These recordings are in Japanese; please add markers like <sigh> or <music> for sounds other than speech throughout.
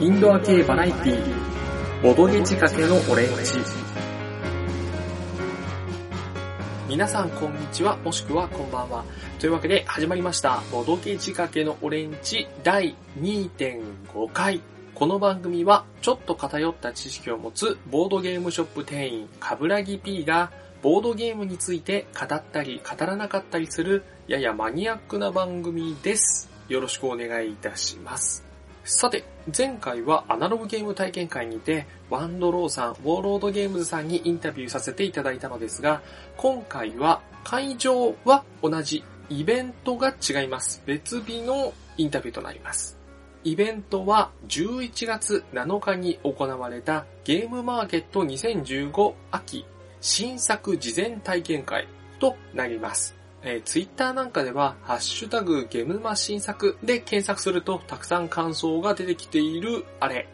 インドア系バラエティー、ボドゲ仕掛けのオレンジ。皆さんこんにちは、もしくはこんばんは。というわけで始まりました、ボドゲ仕掛けのオレンジ第2.5回。この番組はちょっと偏った知識を持つボードゲームショップ店員、カブラギ P がボードゲームについて語ったり語らなかったりするややマニアックな番組です。よろしくお願いいたします。さて、前回はアナログゲーム体験会にて、ワンドローさん、ウォーロードゲームズさんにインタビューさせていただいたのですが、今回は会場は同じ、イベントが違います。別日のインタビューとなります。イベントは11月7日に行われたゲームマーケット2015秋新作事前体験会となります。えー、ツイッターなんかでは、ハッシュタグゲムマ新作で検索するとたくさん感想が出てきているあれ。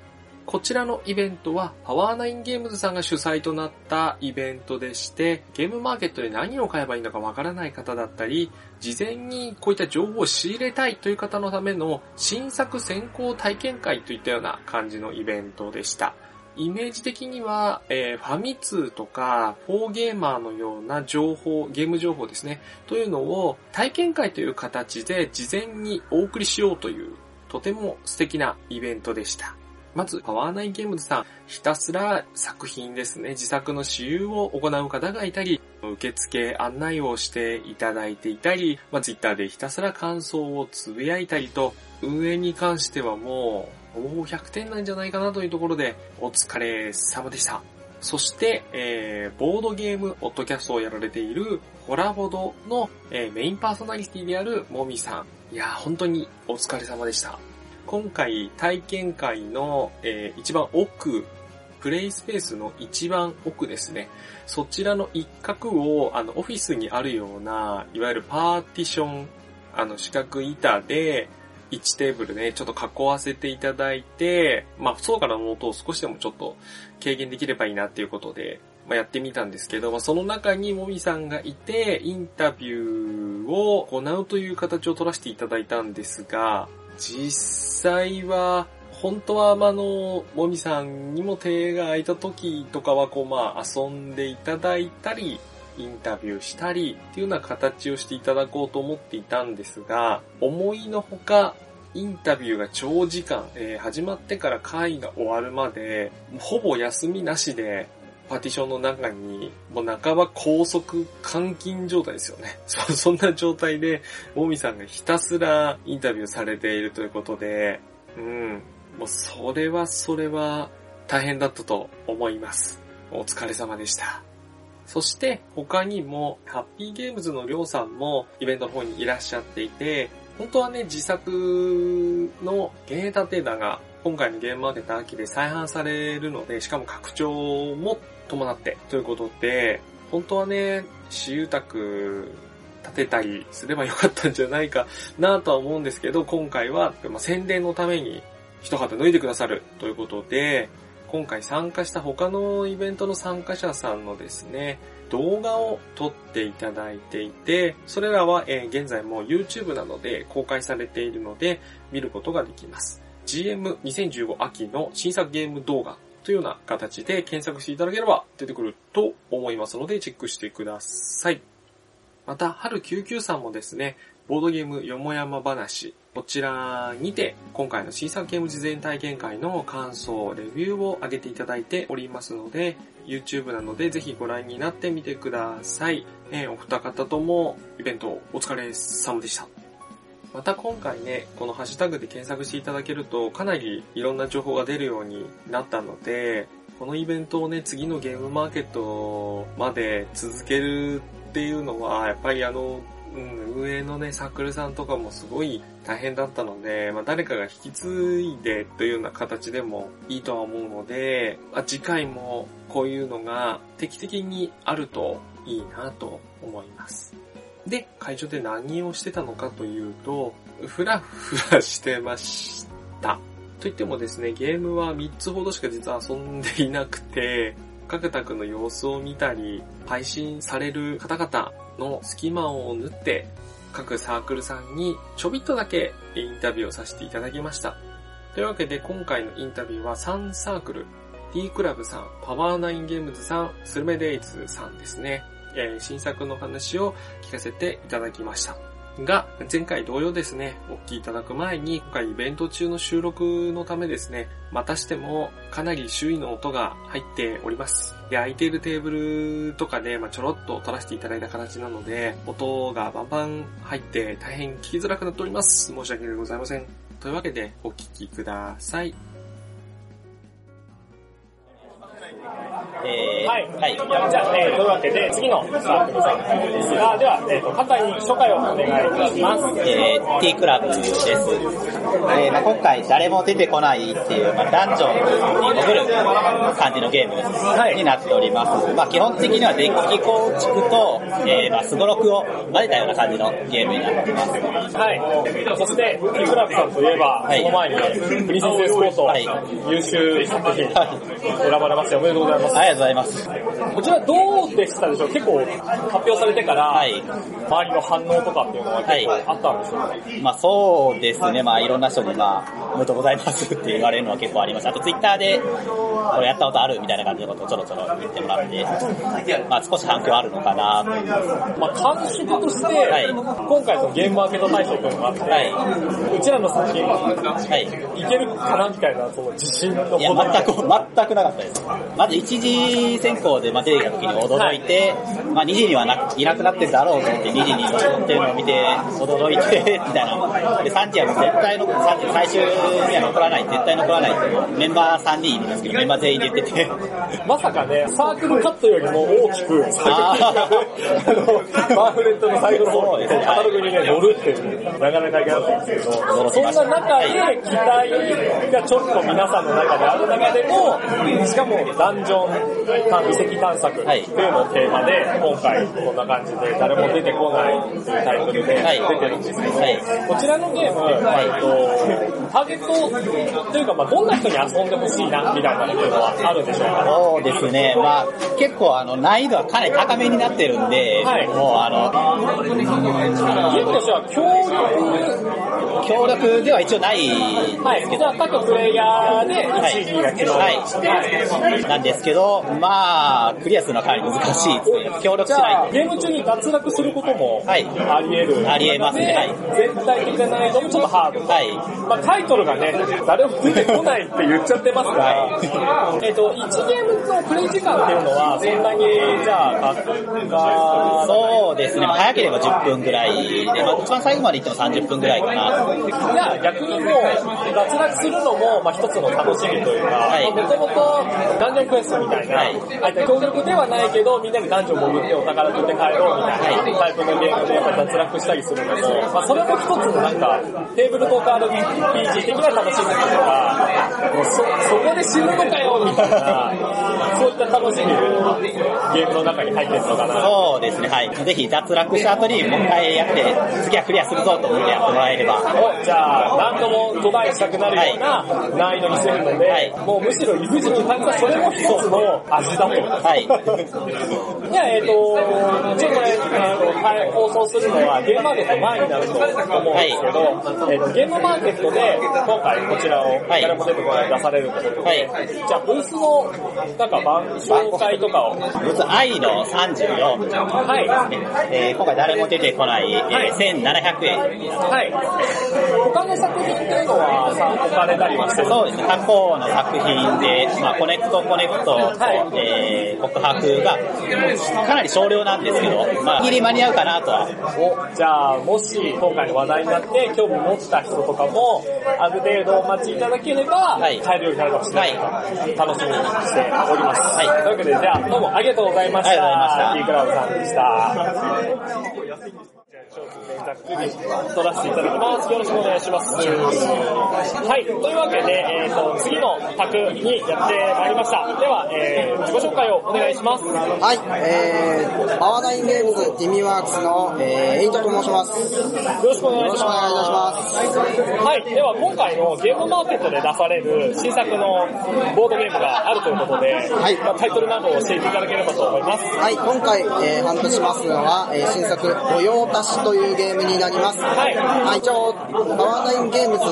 こちらのイベントは、パワーナインゲームズさんが主催となったイベントでして、ゲームマーケットで何を買えばいいのかわからない方だったり、事前にこういった情報を仕入れたいという方のための新作先行体験会といったような感じのイベントでした。イメージ的には、えー、ファミ通とか、フォーゲーマーのような情報、ゲーム情報ですね、というのを体験会という形で事前にお送りしようという、とても素敵なイベントでした。まず、パワーナインゲームズさん、ひたすら作品ですね、自作の私有を行う方がいたり、受付案内をしていただいていたり、まあ、ツイッターでひたすら感想をつぶやいたりと、運営に関してはもう、もう100点なんじゃないかなというところで、お疲れ様でした。そして、えー、ボードゲーム、オッドキャストをやられている、ホラボドの、えー、メインパーソナリティであるもみさん。いやー、本当にお疲れ様でした。今回、体験会の、えー、一番奥、プレイスペースの一番奥ですね。そちらの一角を、あの、オフィスにあるような、いわゆるパーティション、あの、四角板で、1テーブルね、ちょっと囲わせていただいて、まあ、そうからの音を少しでもちょっと軽減できればいいなっていうことで、まあ、やってみたんですけど、まあ、その中にもみさんがいて、インタビューを行うという形を取らせていただいたんですが、実際は、本当は、まあの、もみさんにも手が空いた時とかは、こう、まあ、遊んでいただいたり、インタビューしたりっていうような形をしていただこうと思っていたんですが、思いのほか、インタビューが長時間、えー、始まってから会が終わるまで、ほぼ休みなしで、パーティションの中に、もう半ば高速監禁状態ですよね。<laughs> そ、そんな状態で、もみさんがひたすらインタビューされているということで、うん、もうそれはそれは大変だったと思います。お疲れ様でした。そして他にも、ハッピーゲームズのりょうさんもイベントの方にいらっしゃっていて、本当はね、自作のゲータテだが、今回のゲームマーケット秋で再販されるので、しかも拡張も伴って、ということで、本当はね、私有宅立てたりすればよかったんじゃないかなとは思うんですけど、今回は、ま、宣伝のために一肌脱いでくださるということで、今回参加した他のイベントの参加者さんのですね、動画を撮っていただいていて、それらは、え、現在も YouTube などで公開されているので見ることができます。GM2015 秋の新作ゲーム動画というような形で検索していただければ出てくると思いますのでチェックしてください。また、春99さんもですね、ボードゲームよもやま話、こちらにて今回の新作ゲーム事前体験会の感想、レビューを上げていただいておりますので、YouTube なのでぜひご覧になってみてください。えー、お二方ともイベントお疲れ様でした。また今回ね、このハッシュタグで検索していただけるとかなりいろんな情報が出るようになったので、このイベントをね、次のゲームマーケットまで続けるっていうのは、やっぱりあの、うん、運営のね、サークルさんとかもすごい大変だったので、まあ、誰かが引き継いでというような形でもいいとは思うので、まあ、次回もこういうのが定期的にあるといいなと思います。で、会場で何をしてたのかというと、ふらふらしてました。と言ってもですね、ゲームは3つほどしか実は遊んでいなくて、各宅の様子を見たり、配信される方々の隙間を縫って各サークルさんにちょびっとだけインタビューをさせていただきました。というわけで今回のインタビューは3サークル、D クラブさん、パワーナインゲームズさん、スルメデイズさんですね。えー新作の話を聞かせていただきました。が、前回同様ですね、お聞きいただく前に、今回イベント中の収録のためですね、またしてもかなり周囲の音が入っております。で、空いているテーブルとかで、まあ、ちょろっと撮らせていただいた形なので、音がバンバン入って大変聞きづらくなっております。申し訳ございません。というわけで、お聞きください。えーはい。はい。じゃあ、えー、というわけで、次のサークルさんですが、では、えっ、と、簡単に紹介をお願いします。えー、T クラブです。えーまあ、今回誰も出てこないっていう、まあ、ダンジョンに潜る感じのゲームになっております。まあ、基本的にはデッキ構築と、えーまあ、スゴロクを混ぜたような感じのゲームになっています。はい。そして、T クラブさんといえば、はいその前に、プリンセスエスコート、はい優秀作品、はい選ばれましておめでとうございます。ありがとうございます。こちらどうでしたでしょう？結構、発表されてから、はい周りの反応とかっていうのは結構あったんでしょうか、まあそうですね、まあいろんな人にまあ、おめでとうございますって言われるのは結構ありました。あとツイッターで、これやったことあるみたいな感じのことをちょろちょろ言ってもらって、まあ少し反響あるのかなとまあ、感触として、はい今回そのゲームマーケット大賞というのがあって、はうちらの作品、はい。いけるかなみたいな、その自信のいや、全く、全くなかったです。まず一次選考でまあ出てきた時に驚いて、まあ2次にはないなくなってるだろうと思って2次に乗ってるのを見て驚いて、<laughs> みたいな。で、3次はもう絶対の、さ最終には残らない、絶対残らないってメンバー3人いるんですけど、メンバー全員で言ってて、まさかね、サークルカットよりも大きく、あー。あの、パンフレットの最後の方すね。カタログにね、乗るっていう、なかなかいけなかったんですけど、そんな中で期待がちょっと皆さんの中である中でも、しかもダンジョン探遺跡探索っていうのをテーマで、今回こんな感じで誰も出てこないっていうタイトルではい。出てるんですけど、はい。こちらのゲーム、えっと、ターゲットというか、まあどんな人に遊んでほしいな、みたいなっていうのはあるんでしょうか？そうですね、まあ結構あの難易度はかなり高めになってるんで、はい。もうあの、ゲームとしては協力、協力では一応ないはい、じゃあ各プレイヤーで1位、2位が決まる。はい。なんですけど、まあ、クリアするのはかなり難しいですね。協力しない。ゲーム中に脱落することもあはい。り得る。あり得ますね。はい。全体的な難易度もちょっとハード。はい。まあタイトルがね、誰も出てこないって言っちゃってますから、<laughs> えっと、1ゲームのプレイ時間っていうのは、そんなに、じゃあ、が、そうですね、まあ早ければ10分ぐらいで、まあ、一番最後まで行っても30分ぐらいかな。じゃあ逆にもう、脱落するのも、まあ一つの楽しみというか、はい。もともとダンジョンクエストみたいな、はい。協力ではないけど、みんなでダンジョン潜ってお宝取って帰ろうみたいなタイプのゲームでやっぱり脱落したりするのも、まあそれも一つのなんか、テーブルトーク RPG 的な楽しみとか、もうそ、そこで死ぬのかよみたいな、そういった楽しみがゲームの中に入ってるのかな。そうですね、はい。ぜひ脱落した後にもう一回やって、次はクリアするぞと思ってやってもらえれば。をじゃあ、何度もトライしたくなるような難易度にするので、はい。もうむしろ理不尽に感じたそれも一つの味だと。はいじゃあ、えっ、と、ちょっとこれ、あのはい放送するのはゲームマーケット前になると思うんですけど、えーとゲームマーケットで今回こちらをはい誰も出てこない出されるということで、はいじゃあブースのなんか番紹介とかを、まず愛の34。はい。えー今回誰も出てこない、えーはい1700円。はい。他の作品っていうのはさ、置かれたりはしてるそうですね、他校の作品で、まあ、コネクトコネクトと、はいえー告白がかなり少量なんですけど、まあ、ギリ間に合うかなとは。おじゃあ、もし今回の話題になって興味持った人とかも、ある程度お待ちいただければ、はい買えるようになるかもしれない。楽しみにしております。はいというわけで、じゃあ、どうもありがとうございました。ありがとうございました T クラブさんでした。ざっくり取らせていただきます。よろしくお願いします。はい。というわけで、えっ、と、次の卓にやってまいりました。では、えー、自己紹介をお願いします。はい、えー、パワーナインゲームズティミーワークスの、えー、エイトと申します。よよろしくお願いしろしくお願いしま。ますす。はい。では今回のゲームマーケットで出される新作のボードゲームがあるということで、はいまあタイトルなどを教えていただければと思います。はい、今回、えー、頒布しますのは、えー新作、御用達というゲームになります。はいはい、一応、パワーナインゲームズ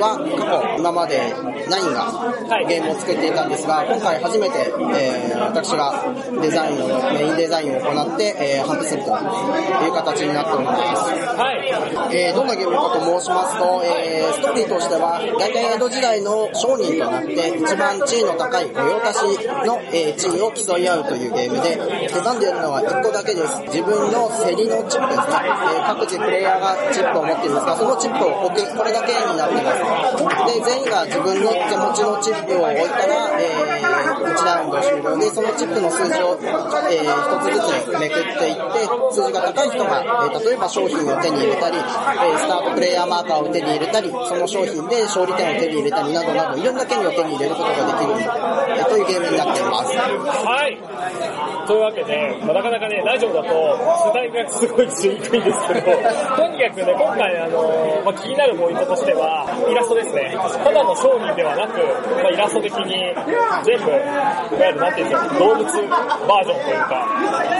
は過去、今までナインはいがゲームを作っていたんですが、今回初めて、えー、私がデザインの、メインデザインを行って、えー、頒布するという形になっております。はい。えーどんなゲームかと申しますと、えーストーリーとしては、大体江戸時代の商人となって、一番地位の高い御用達の、えー地位を競い合うというゲームで、手番でやるのは1個だけです。自分の競りのチップですね。えー各自プレイヤーがチップを持っているんですが、そのチップを置く、これだけになっています。で、全員が自分の手持ちのチップを置いたら、えーで、そのチップの数字を、え1つずつめくっていって、数字が高い人が、えー例えば商品を手に入れたり、えースタートプレイヤーマーカーを手に入れたり、その商品で勝利点を手に入れたりなどなど、いろんな権利を手に入れることができる、えーというゲームになっています。はい。というわけで、まあ、なかなかね、ラジオだと世代がすごいしにくいんですけど、<laughs> とにかくね、今回あの、まあ、気になるポイントとしては、イラストですね。ただの商人ではなく、まあ、イラスト的に全部、いわゆるなんていうんですか、動物バージョンというか、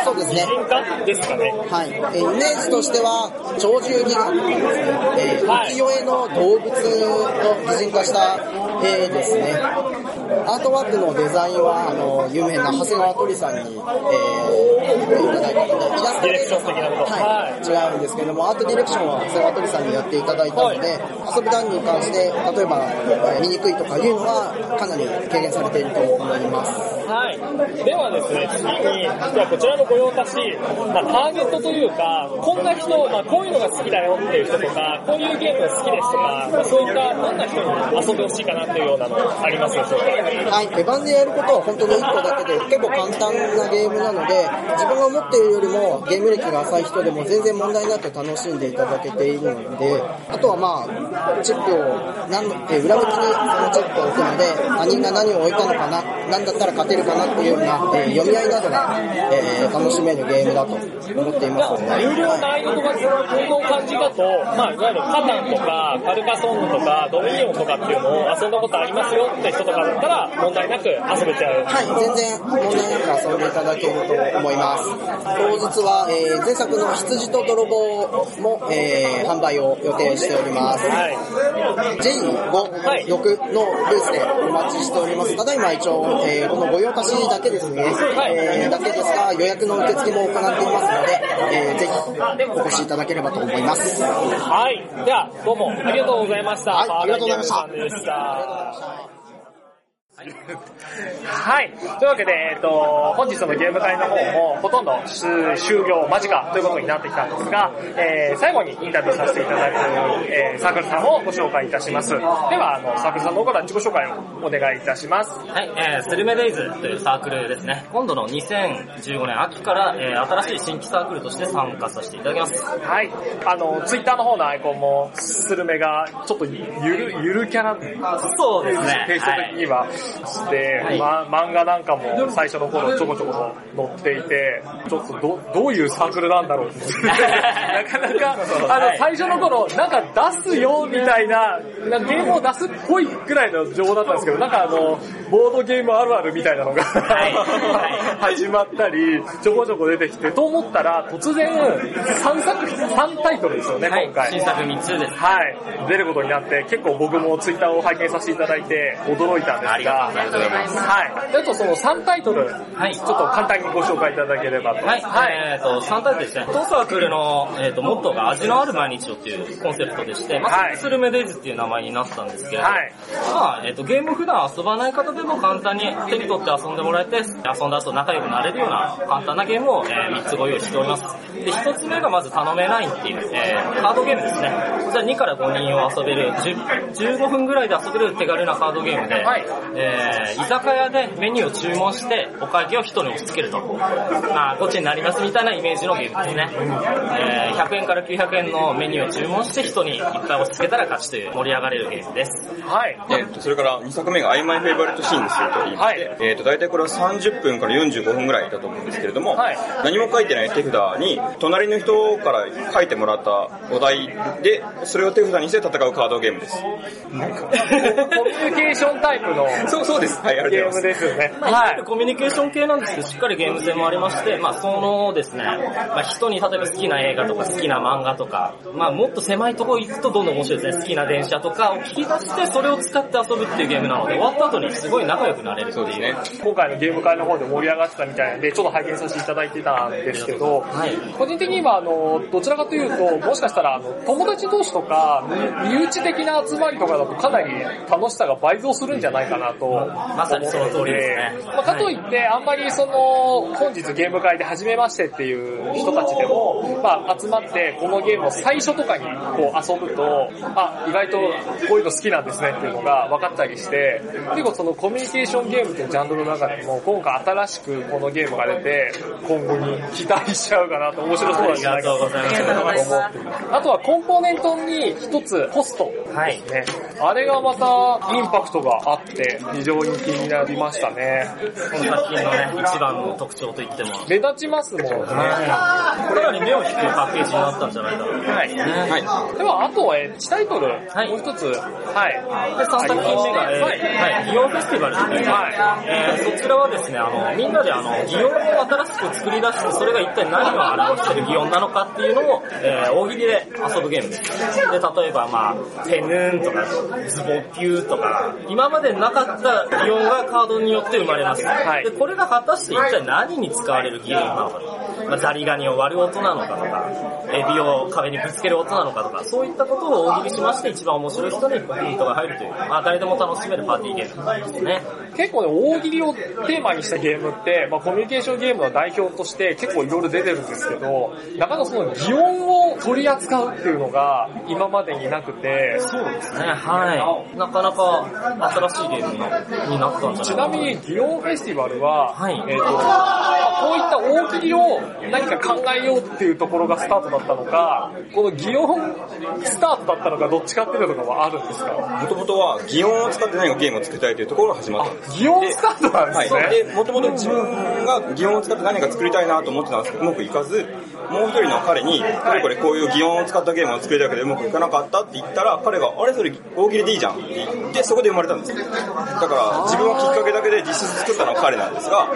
そうですね。進化ですかね。はい。えーイメージとしては、鳥獣戯画。えーはい浮世絵の動物を擬人化した絵ですね。アートワークのデザインは、あの、有名な長谷川鳥さんに、えー、いただいたので、イラストディレクション的なことはい、違うんですけども、アートディレクションは長谷川鳥さんにやっていただいたので、遊ぶ段に関して、例えば、えー見にくいとかいうのは、かなり軽減されていると思います。はい。ではですね、次に、じゃあこちらの御用達、まあ、ターゲットというか、こんな人、まあ、こういうのが好きだよっていう人とか、こういうゲームが好きですとか、まあ、そういったどんな人に遊んでほしいかなっていうようなのありますでしょうかはい、手番でやることは本当に1個だけで結構簡単なゲームなので、自分が思ってい。るよりもゲーム歴が浅い。人でも全然問題なく楽しんでい。ただけてい。るので、あとはまあ、チップをなんえ裏向きにそのチップを置くので、他人が何を置い。たのかな、何だったら勝てるかなってい。うような、えー読み合い。などが、えー楽しめるゲームだと思ってい。ますので、有料難易度とか、この感じだと、まあ、い。わゆるカタンとか、カルカソンヌとか、ドミニオンとかってい。うのを遊んだことありますよって人とかだったら、問題なく遊べちゃう。はい、全然問題なく遊んでいただけると思います。当日は、えー前作の羊と泥棒も、えー販売を予定しております。はい。J5、はい6のブースでお待ちしております。ただいま一応、えーこの御用達だけですね、はいえーだけですが予約の受付も行っていますので、えーぜひお越しいただければと思います。はい。では、どうもありがとうございました。はいありがとうございましたパーライゲームさんでした。はい。というわけで、えっと、本日のゲーム会の方も、ほとんど終終了間近ということになってきたんですが、えー最後にインタビューさせていただく、えーサークルさんをご紹介いたします。では、あの、サークルさんの方から自己紹介をお願いいたします。はい、えー、スルメデイズというサークルですね。今度の2015年秋から、えー、新しい新規サークルとして参加させていただきます。はい。あの、ツイッターの方のアイコンも、スルメが、ちょっとゆる、ゆるキャラそうですね。テイスト的にははいま、漫画なんかも最初の頃ちょこちょこ載っていて、ちょっとどどういうサークルなんだろうって。<laughs> なかなか、あの、はい。最初の頃、なんか出すよみたいな、なんかゲームを出すっぽいくらいの情報だったんですけど、なんかあの、ボードゲームあるあるみたいなのが、はい。<laughs> 始まったり、ちょこちょこ出てきて、と思ったら、突然、3作品、3タイトルですよね、はい。今回。新作3つです。はい。出ることになって、結構僕もツイッターを拝見させていただいて、驚いたんですが、ありがとうございますはい。であとその3タイトル、はいちょっと簡単にご紹介いただければと。はい、えーと、3タイプですね。当サークルの、えーと、モットーが味のある毎日をっていうコンセプトでして、まあ、はいスルメデイズっていう名前になったんですけれど、はいまあ、えーと、ゲーム普段遊ばない方でも簡単に手に取って遊んでもらえて、遊んだ後仲良くなれるような簡単なゲームを、え3つご用意しております。で、1つ目がまず頼めないっていう、えーカードゲームですね。こちら2から5人を遊べる、10 15分ぐらいで遊べる手軽なカードゲームで、はいえ居酒屋でメニューを注文して、お会計を人に押し付けると。まあ、こっちになりますみたいなイメージのゲームですね。えー、100円から900円のメニューを注文して人にいっぱい押し付けたら勝ちという盛り上がれるゲームです。はい。えっと、それから2作目が I My Favorite Scenes と言いまして、えっと、大体これは30分から45分ぐらいだと思うんですけれども、はい何も書いてない手札に、隣の人から書いてもらったお題で、それを手札にして戦うカードゲームです。コミュニケーションタイプの <laughs> そう、そうです。はい、ありゲームがとうございます。ですよね。コミュニケーション系なんですけど、しっかりゲーム性もありまして、まあ、そのですね、まあ、人に例えば好きな映画とか好きな漫画とか、まあ、もっと狭いところ行くとどんどん面白いですね。好きな電車とかを聞き出して、それを使って遊ぶっていうゲームなので、終わった後にすごい仲良くなれるっていう。そうですね。今回のゲーム会の方で盛り上がってたみたいなんで、ちょっと拝見させていただいてたんですけど、はい。個人的には、あの、どちらかというと、もしかしたら、あの、友達同士とか、身身内的な集まりとかだとかなり楽しさが倍増するんじゃないかなと思って。まさにその通りですねまあ、かといって、あんまりその、本日ゲーム会で初めましてっていう人たちでも、まあ、集まって、このゲームの最初とかにこう遊ぶと、あ、意外とこういうの好きなんですねっていうのが分かったりして、結構そのコミュニケーションゲームっていうジャンルの中でも、今回新しくこのゲームが出て、今後に期待しちゃうかなと面白そうなんじゃないかなと思っています。あとはコンポーネントに一つポストはい。ね。あれがまたインパクトがあって、非常に気になりましたね。この作品のね、一番の特徴といっても、目立ちますもんね。かなり目を引くパッケージになったんじゃないかな。はい。はい。では、あとは、えー、地タイトル、はいもう一つ、はい。で、3作品目が、えーはいはい、祇園フェスティバルという、はえーそちらはですね、あの、みんなであの、祇園を新しく作り出して、それが一体何を表している祇園なのかっていうのを、えー大喜利で遊ぶゲームです。で、例えば、まあ、ペヌーンとか、ズボピューとか、今までなかった祇園がカードによって生まれます。はいで、これが果たして一体何に使われる祇園なのかと。まあ、ザリガニを割る音なのかとか、エビを壁にぶつける音なのかとか、そういったことを大喜利しまして、一番面白い人にポイントが入るという、まあ、誰でも楽しめるパーティーゲームですね。結構ね、大喜利をテーマにしたゲームって、まあ、コミュニケーションゲームの代表として結構いろいろ出てるんですけど、なかなかその擬音を取り扱うっていうのが今までになくて、そうですね、はい。なかなか新しいゲームになったんじちゃなかな。ないみに、祇園フェスティバルは、はいえっ、と、こういった大喜利を何か考えようっていうところがスタートだったのか、この祇園スタートだったのか、どっちかっていうのとかはあるんですか？もともとは、擬音を使って何かゲームを作りたいというところが始まったんです。擬音スタートなんですね。もともと自分が擬音を使って何か作りたいなと思ってたんですけど、うまくいかず、もう一人の彼に、これこれこういう擬音を使ったゲームを作りたいけどうまくいかなかったって言ったら、彼が、あれそれ大喜利でいいじゃんって言って、そこで生まれたんですよ。だから、自分はきっかけだけで実質作ったのは彼なんですが、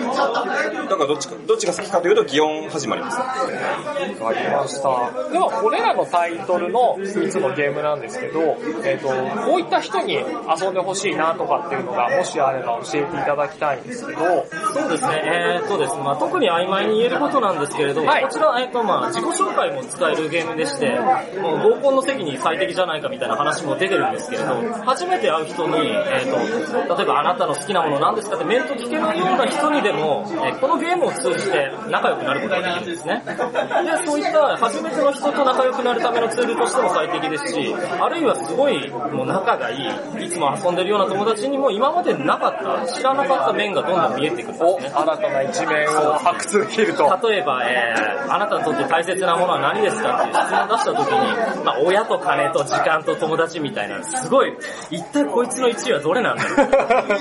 だからどっちか、どっちが好きかというと擬音始まります。わかりました。では、これらのタイトルの3つのゲームなんですけど、えっ、と、こういった人に遊んでほしいなとかっていうのが、もしあれば教えていただきたいんですけど、そうですね、えーっとですね、まあ、特に曖昧に言えることなんですけれど、はいこちら、えーっとまあ、自己紹介も使えるゲームでして、もう合コンの席に最適じゃないかみたいな話も出てるんですけれど、初めて会う人に、えーっと、例えばあなたの好きなもの何ですかって面と聞けないような人にでも、えーこのゲームを通じて仲良くなることができるんですね。で、そういった初めての人と仲良くなるためのツールとしても最適ですし、あるいはすごいもう仲がいい、いつも遊んでるような友達にも今までなかった、知らなかった面がどんどん見えてくるんお、ですね。新たな一面を発掘できると。例えば、えー、あなたにとって大切なものは何ですかっていう質問を出した時に、まあ、親と金と時間と友達みたいな、すごい、一体こいつの1位はどれなんだろ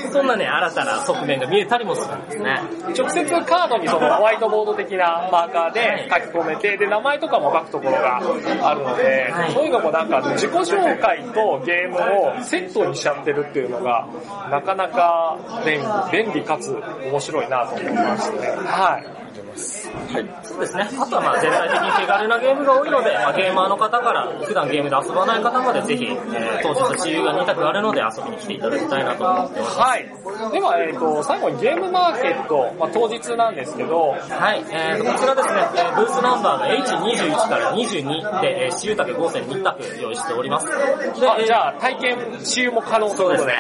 う？<laughs> そんなね、新たな側面が見えたりもするんですね。直接カードにそのホワイトボード的なマーカーで書き込めて、で、名前とかも書くところがあるので、はいそういうのもなんか自己紹介とゲームをセットにしちゃってるっていうのが、なかなか便利、便利かつ面白いなと思いまして、はい。そうですね。あとはまあ全体的に手軽なゲームが多いので、まあ、ゲーマーの方から普段ゲームで遊ばない方までぜひ、えー当日自由が2択あるので遊びに来ていただきたいなと思ってます。はい。では、えっ、と、最後にゲームマーケット、まあ、当日なんですけど、はい、えーと、こちらですね、えーブースナンバーが H21 から22で、えー、私有宅5002択用意しております。で、あえーじゃあ体験、使用も可能ということで。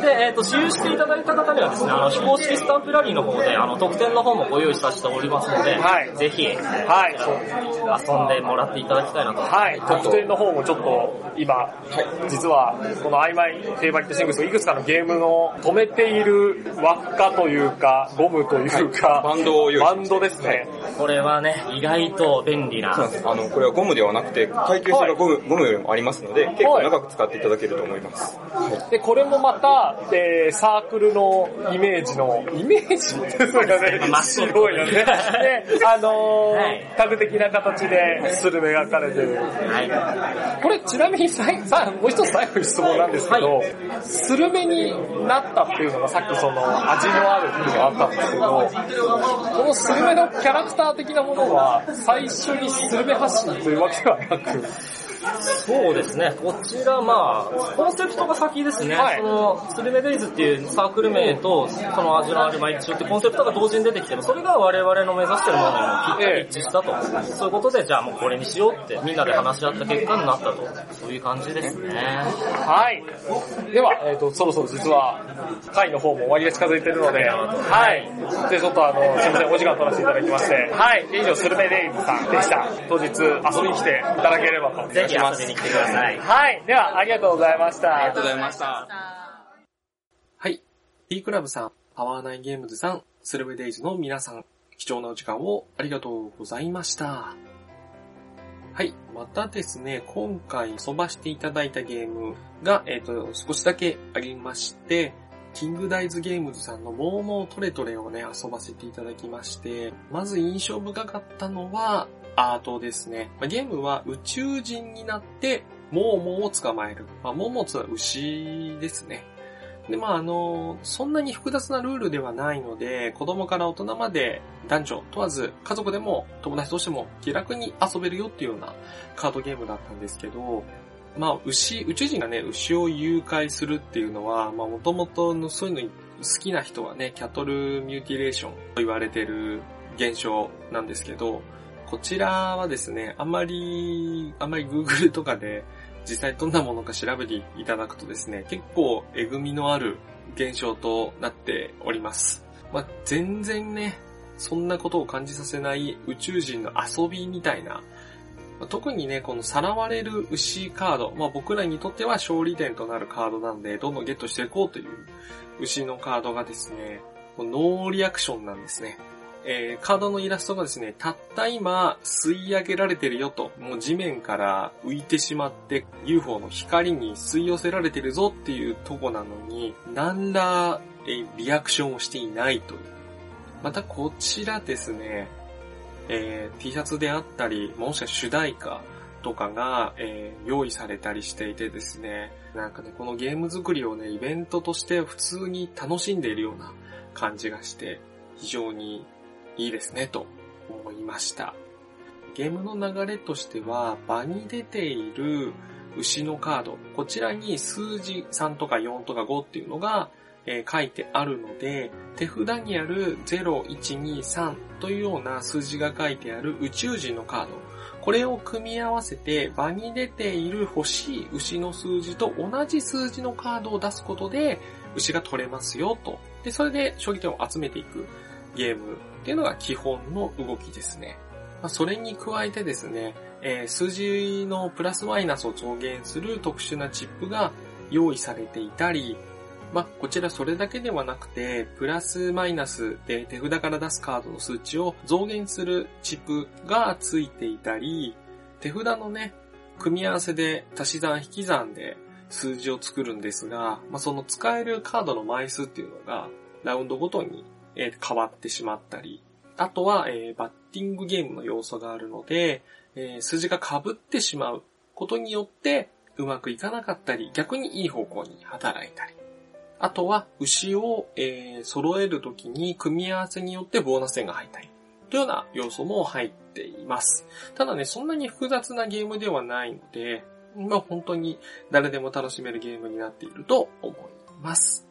で、えっ、と、使用していただいた方にはですね、あの、非公式スタンプラリーの方で、あの、特典の方もご用意させておりますので、はいぜひ、はい。遊んでもらっていただきたいなと。はい、特典の方もちょっと今、実はこの曖昧フェイバリットシングスいくつかのゲームの止めている輪っかというか、ゴムというか、バンドを用意しましたバンドですね。これはね、意外と便利なそうなんです。あの、これはゴムではなくて、耐久性がゴム,、ゴムよりもありますので、結構長く使っていただけると思います。で、これもまた、えー、サークルのイメージの、イメージですよね。まあ白いよね。で、<laughs> あのーはい的な形でスルメが描かれてる。はい。これちなみにさいさもう一つ最後に質問なんですけど、スルメになったっていうのがさっきその味のあるっていうのがあったんですけど、このスルメのキャラクター的なものは最初にスルメ発信というわけではなく、そうですね。こちら、まあ、コンセプトが先ですね。はいその、スルメデイズっていうサークル名と、その味のある毎日ってコンセプトが同時に出てきてる。それが我々の目指してるものにもぴったり一致したと。そういうことで、じゃあもうこれにしようってみんなで話し合った結果になったと。そういう感じですね。はい。では、えっ、と、そろそろ実は、会の方も終わりが近づいてるので、はい。で、ちょっとあの、すいません、お時間取らせていただきまして、はい。で以上、スルメデイズさんでした。当日遊びに来ていただければと。ぜひ遊びに来てください。はい。では、ありがとうございました。ありがとうございました。はい。P クラブさん、パワーナインゲームズさん、スルメデイズの皆さん、貴重なお時間をありがとうございました。はい。またですね、今回遊ばしていただいたゲームが、えっ、と、少しだけありまして、キングダイズゲームズさんのモーモートレトレをね、遊ばせていただきまして、まず印象深かったのは、アートですね。まあゲームは宇宙人になって、モーモーを捕まえる。まあ、モーモーとは牛ですね。で、まあ、あの、そんなに複雑なルールではないので、子供から大人まで男女問わず、家族でも友達としても気楽に遊べるよっていうようなカードゲームだったんですけど、まあ、牛、宇宙人がね、牛を誘拐するっていうのは、まあ、もともとのそういうの好きな人はね、キャトルミューティレーションと言われてる現象なんですけど、こちらはですね、あんまり、あんまり Google とかで実際どんなものか調べていただくとですね、結構えぐみのある現象となっております。まあ、全然ね、そんなことを感じさせない宇宙人の遊びみたいな、まあ特にね、このさらわれる牛カード、まあ僕らにとっては勝利点となるカードなんで、どんどんゲットしていこうという牛のカードがですね、ノーリアクションなんですね。えーカードのイラストがですね、たった今吸い上げられてるよと、もう地面から浮いてしまって UFO の光に吸い寄せられてるぞっていうとこなのに、何ら、えーリアクションをしていないという。またこちらですね、えー T シャツであったり、もしくは主題歌とかが、えー用意されたりしていてですね、なんかね、このゲーム作りをね、イベントとして普通に楽しんでいるような感じがして、非常にいいですね、と思いました。ゲームの流れとしては、場に出ている牛のカード、こちらに数字3とか4とか5っていうのが、えー書いてあるので、手札にある0、1、2、3というような数字が書いてある宇宙人のカード、これを組み合わせて場に出ている欲しい牛の数字と同じ数字のカードを出すことで牛が取れますよと。で、それで将棋点を集めていくゲームっていうのが基本の動きですね。まあ、それに加えてですね、えー数字のプラスマイナスを増減する特殊なチップが用意されていたり、まあ、こちらそれだけではなくて、プラスマイナスで手札から出すカードの数値を増減するチップがついていたり、手札のね、組み合わせで足し算引き算で数字を作るんですが、まあ、その使えるカードの枚数っていうのが、ラウンドごとにえー変わってしまったり、あとは、えーバッティングゲームの要素があるので、えー数字が被ってしまうことによって、うまくいかなかったり、逆にいい方向に働いたり。あとは、牛を、えー揃えるときに組み合わせによってボーナス点が入ったり、というような要素も入っています。ただね、そんなに複雑なゲームではないので、まあ本当に誰でも楽しめるゲームになっていると思います。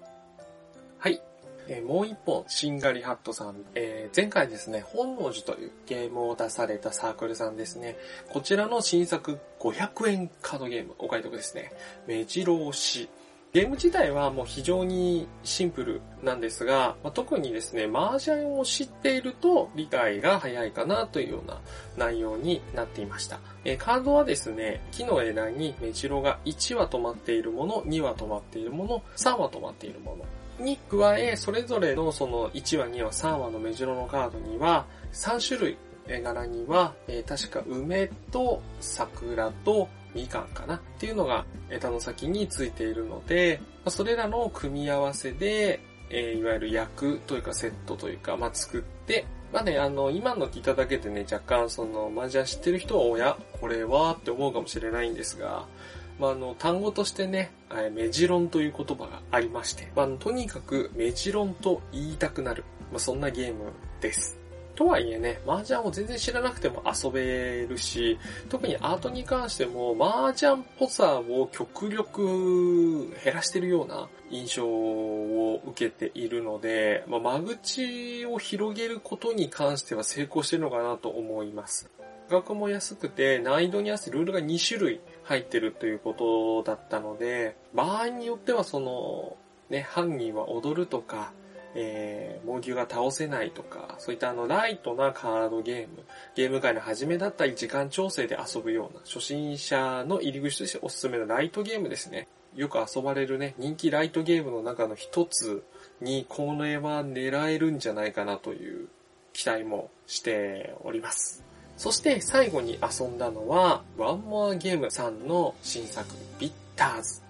えもう一本、シンガリハットさん。えー前回ですね、本能寺というゲームを出されたサークルさんですね。こちらの新作500円カードゲーム、お買い得ですね。目白押し。ゲーム自体はもう非常にシンプルなんですが、まあ、特にですね、麻雀を知っていると理解が早いかなというような内容になっていました。えー、カードはですね、木の枝に目白が1は止まっているもの、2は止まっているもの、3は止まっているものに加え、それぞれのその1話、2話、3話の目白のカードには3種類柄には、えー、確か梅と桜とみかんかなっていうのが枝の先についているので、それらの組み合わせで、えー、いわゆる役というかセットというか、まあ、作って、まあね、あの、今の聞いただけでね、若干その、麻雀知ってる人は、おや、これはって思うかもしれないんですが、まあ、あの、単語としてね、メジロンという言葉がありまして、まあ、とにかくメジロンと言いたくなる、まあ、そんなゲームです。とはいえね、麻雀を全然知らなくても遊べるし、特にアートに関しても麻雀っぽさを極力減らしてるような印象を受けているので、まあ、間口を広げることに関しては成功してるのかなと思います。価格も安くて難易度に合わせてルールが2種類入ってるということだったので、場合によってはその、ね、犯人は踊るとか、えー、猛牛が倒せないとか、そういったあの、ライトなカードゲーム、ゲーム界の初めだったり時間調整で遊ぶような、初心者の入り口としておすすめのライトゲームですね。よく遊ばれるね、人気ライトゲームの中の一つに、これは狙えるんじゃないかなという期待もしております。そして最後に遊んだのは、ワンモアゲームさんの新作、ビッターズ。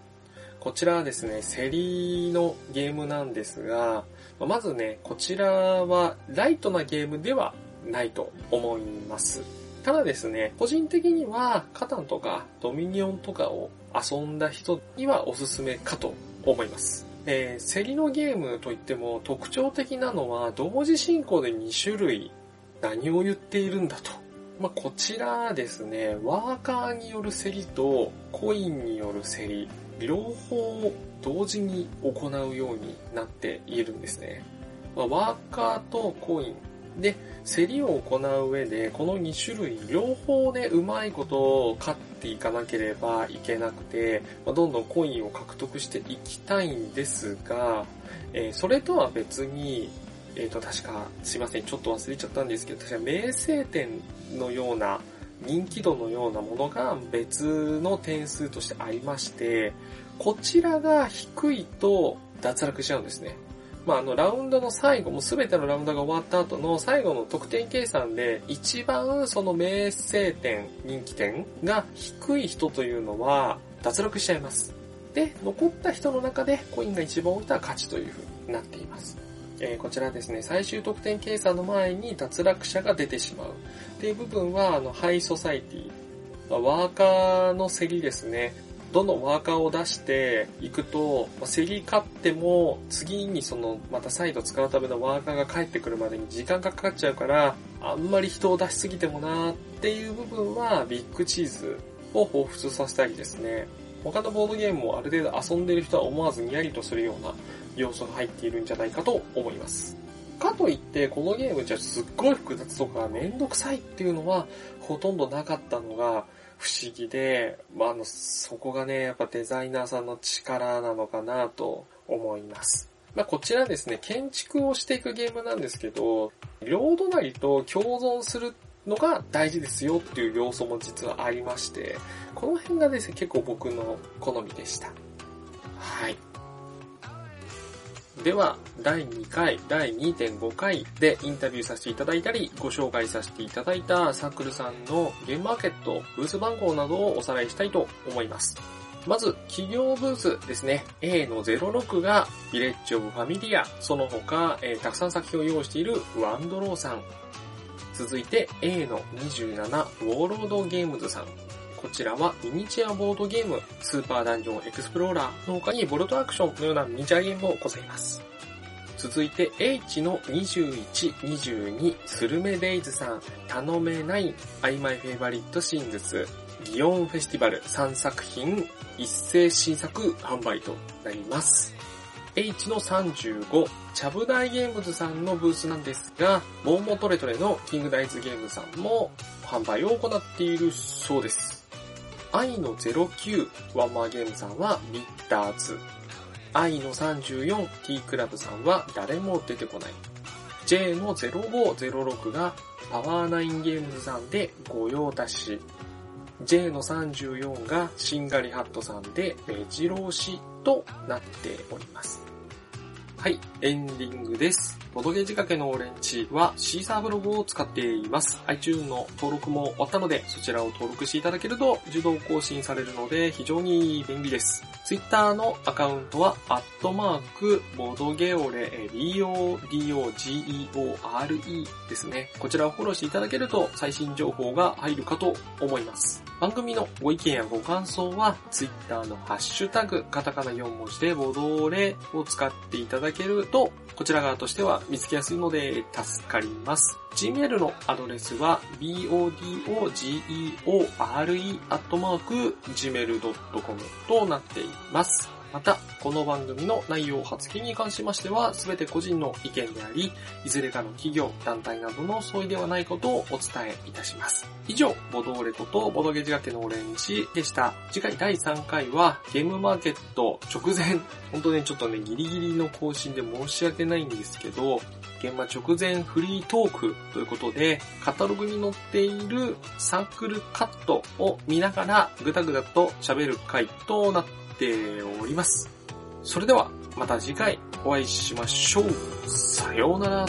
こちらはですね、セリのゲームなんですが、まずね、こちらはライトなゲームではないと思います。ただですね、個人的にはカタンとかドミニオンとかを遊んだ人にはおすすめかと思います。えー、競りのゲームといっても特徴的なのは同時進行で2種類何を言っているんだと。まあ、こちらですね、ワーカーによる競りとコインによる競り、両方同時に行うようになっているんですね。まあ、ワーカーとコインで競りを行う上でこの2種類両方でうまいことを勝っていかなければいけなくて、まあ、どんどんコインを獲得していきたいんですが、えー、それとは別にえっ、ー、と、確か、すいません、ちょっと忘れちゃったんですけど、確か名声点のような、人気度のようなものが別の点数としてありまして、こちらが低いと脱落しちゃうんですね。まあ、あの、ラウンドの最後、もうすべてのラウンドが終わった後の最後の得点計算で、一番その名声点、人気点が低い人というのは、脱落しちゃいます。で、残った人の中でコインが一番多い人は勝ちという風になっています。えー、こちらですね、最終得点計算の前に脱落者が出てしまう。っていう部分は、あの、ハイソサイティ、ワーカーの競りですね。どんどんワーカーを出していくと、競り勝っても、次にその、また再度使うためのワーカーが帰ってくるまでに時間がかかっちゃうから、あんまり人を出しすぎてもなーっていう部分は、ビッグチーズを彷彿させたりですね。他のボードゲームもある程度遊んでる人は思わずにやりとするような要素が入っているんじゃないかと思います。かといって、このゲームじゃすっごい複雑とかめんどくさいっていうのはほとんどなかったのが、不思議で、まあ、あの、そこがね、やっぱデザイナーさんの力なのかなと思います。まあ、こちらですね、建築をしていくゲームなんですけど、両隣と共存するのが大事ですよっていう要素も実はありまして、この辺がですね、結構僕の好みでした。はい。では、第2回、第2.5回でインタビューさせていただいたり、ご紹介させていただいたサークルさんのゲームマーケット、ブース番号などをおさらいしたいと思います。まず、企業ブースですね。A の06がビレッジオブファミリア、その他、えー、たくさん作品を用意しているワンドローさん。続いて A の27、ウォーロードゲームズさん。こちらはミニチュアボードゲーム、スーパーダンジョンエクスプローラーの他にボルトアクションのようなミニチュアゲームもございます。続いて H の21、22、スルメデイズさん、頼めない、アイマイフェイバリットシングス、ギオンフェスティバル3作品、一斉新作販売となります。H の35、チャブダイゲームズさんのブースなんですが、モーモトレトレのキングダイズゲームさんも販売を行っているそうです。愛の09ワンマーゲームさんはミッターズ。I の 34T クラブさんは誰も出てこない J の0506がパワーナインゲームズさんで御用達 J の34がシンガリハットさんで目白押しとなっております。はい、エンディングです。ボドゲ仕掛けのオレンジはシーサーブログを使っています。iTunes の登録も終わったので、そちらを登録していただけると自動更新されるので非常に便利です。Twitter のアカウントは、アットマーク、ボドゲオレ、え BODOGEORE ですね。こちらをフォローしていただけると最新情報が入るかと思います。番組のご意見やご感想は、Twitter のハッシュタグ、カタカナ4文字でボドーレを使っていただけると、こちら側としては見つけやすいので助かります。Gmail のアドレスは bodogeore.gmail.com となっています。また、この番組の内容発言に関しましては、すべて個人の意見であり、いずれかの企業、団体などの相違ではないことをお伝えいたします。以上、ボドーレコとボドゲジガケのオレンジでした。次回第3回は、ゲームマーケット直前、本当ね、ちょっとね、ギリギリの更新で申し訳ないんですけど、現場直前フリートークということで、カタログに載っているサークルカットを見ながら、ぐだぐだと喋る回となってております。それでは、また次回お会いしましょう。さようなら。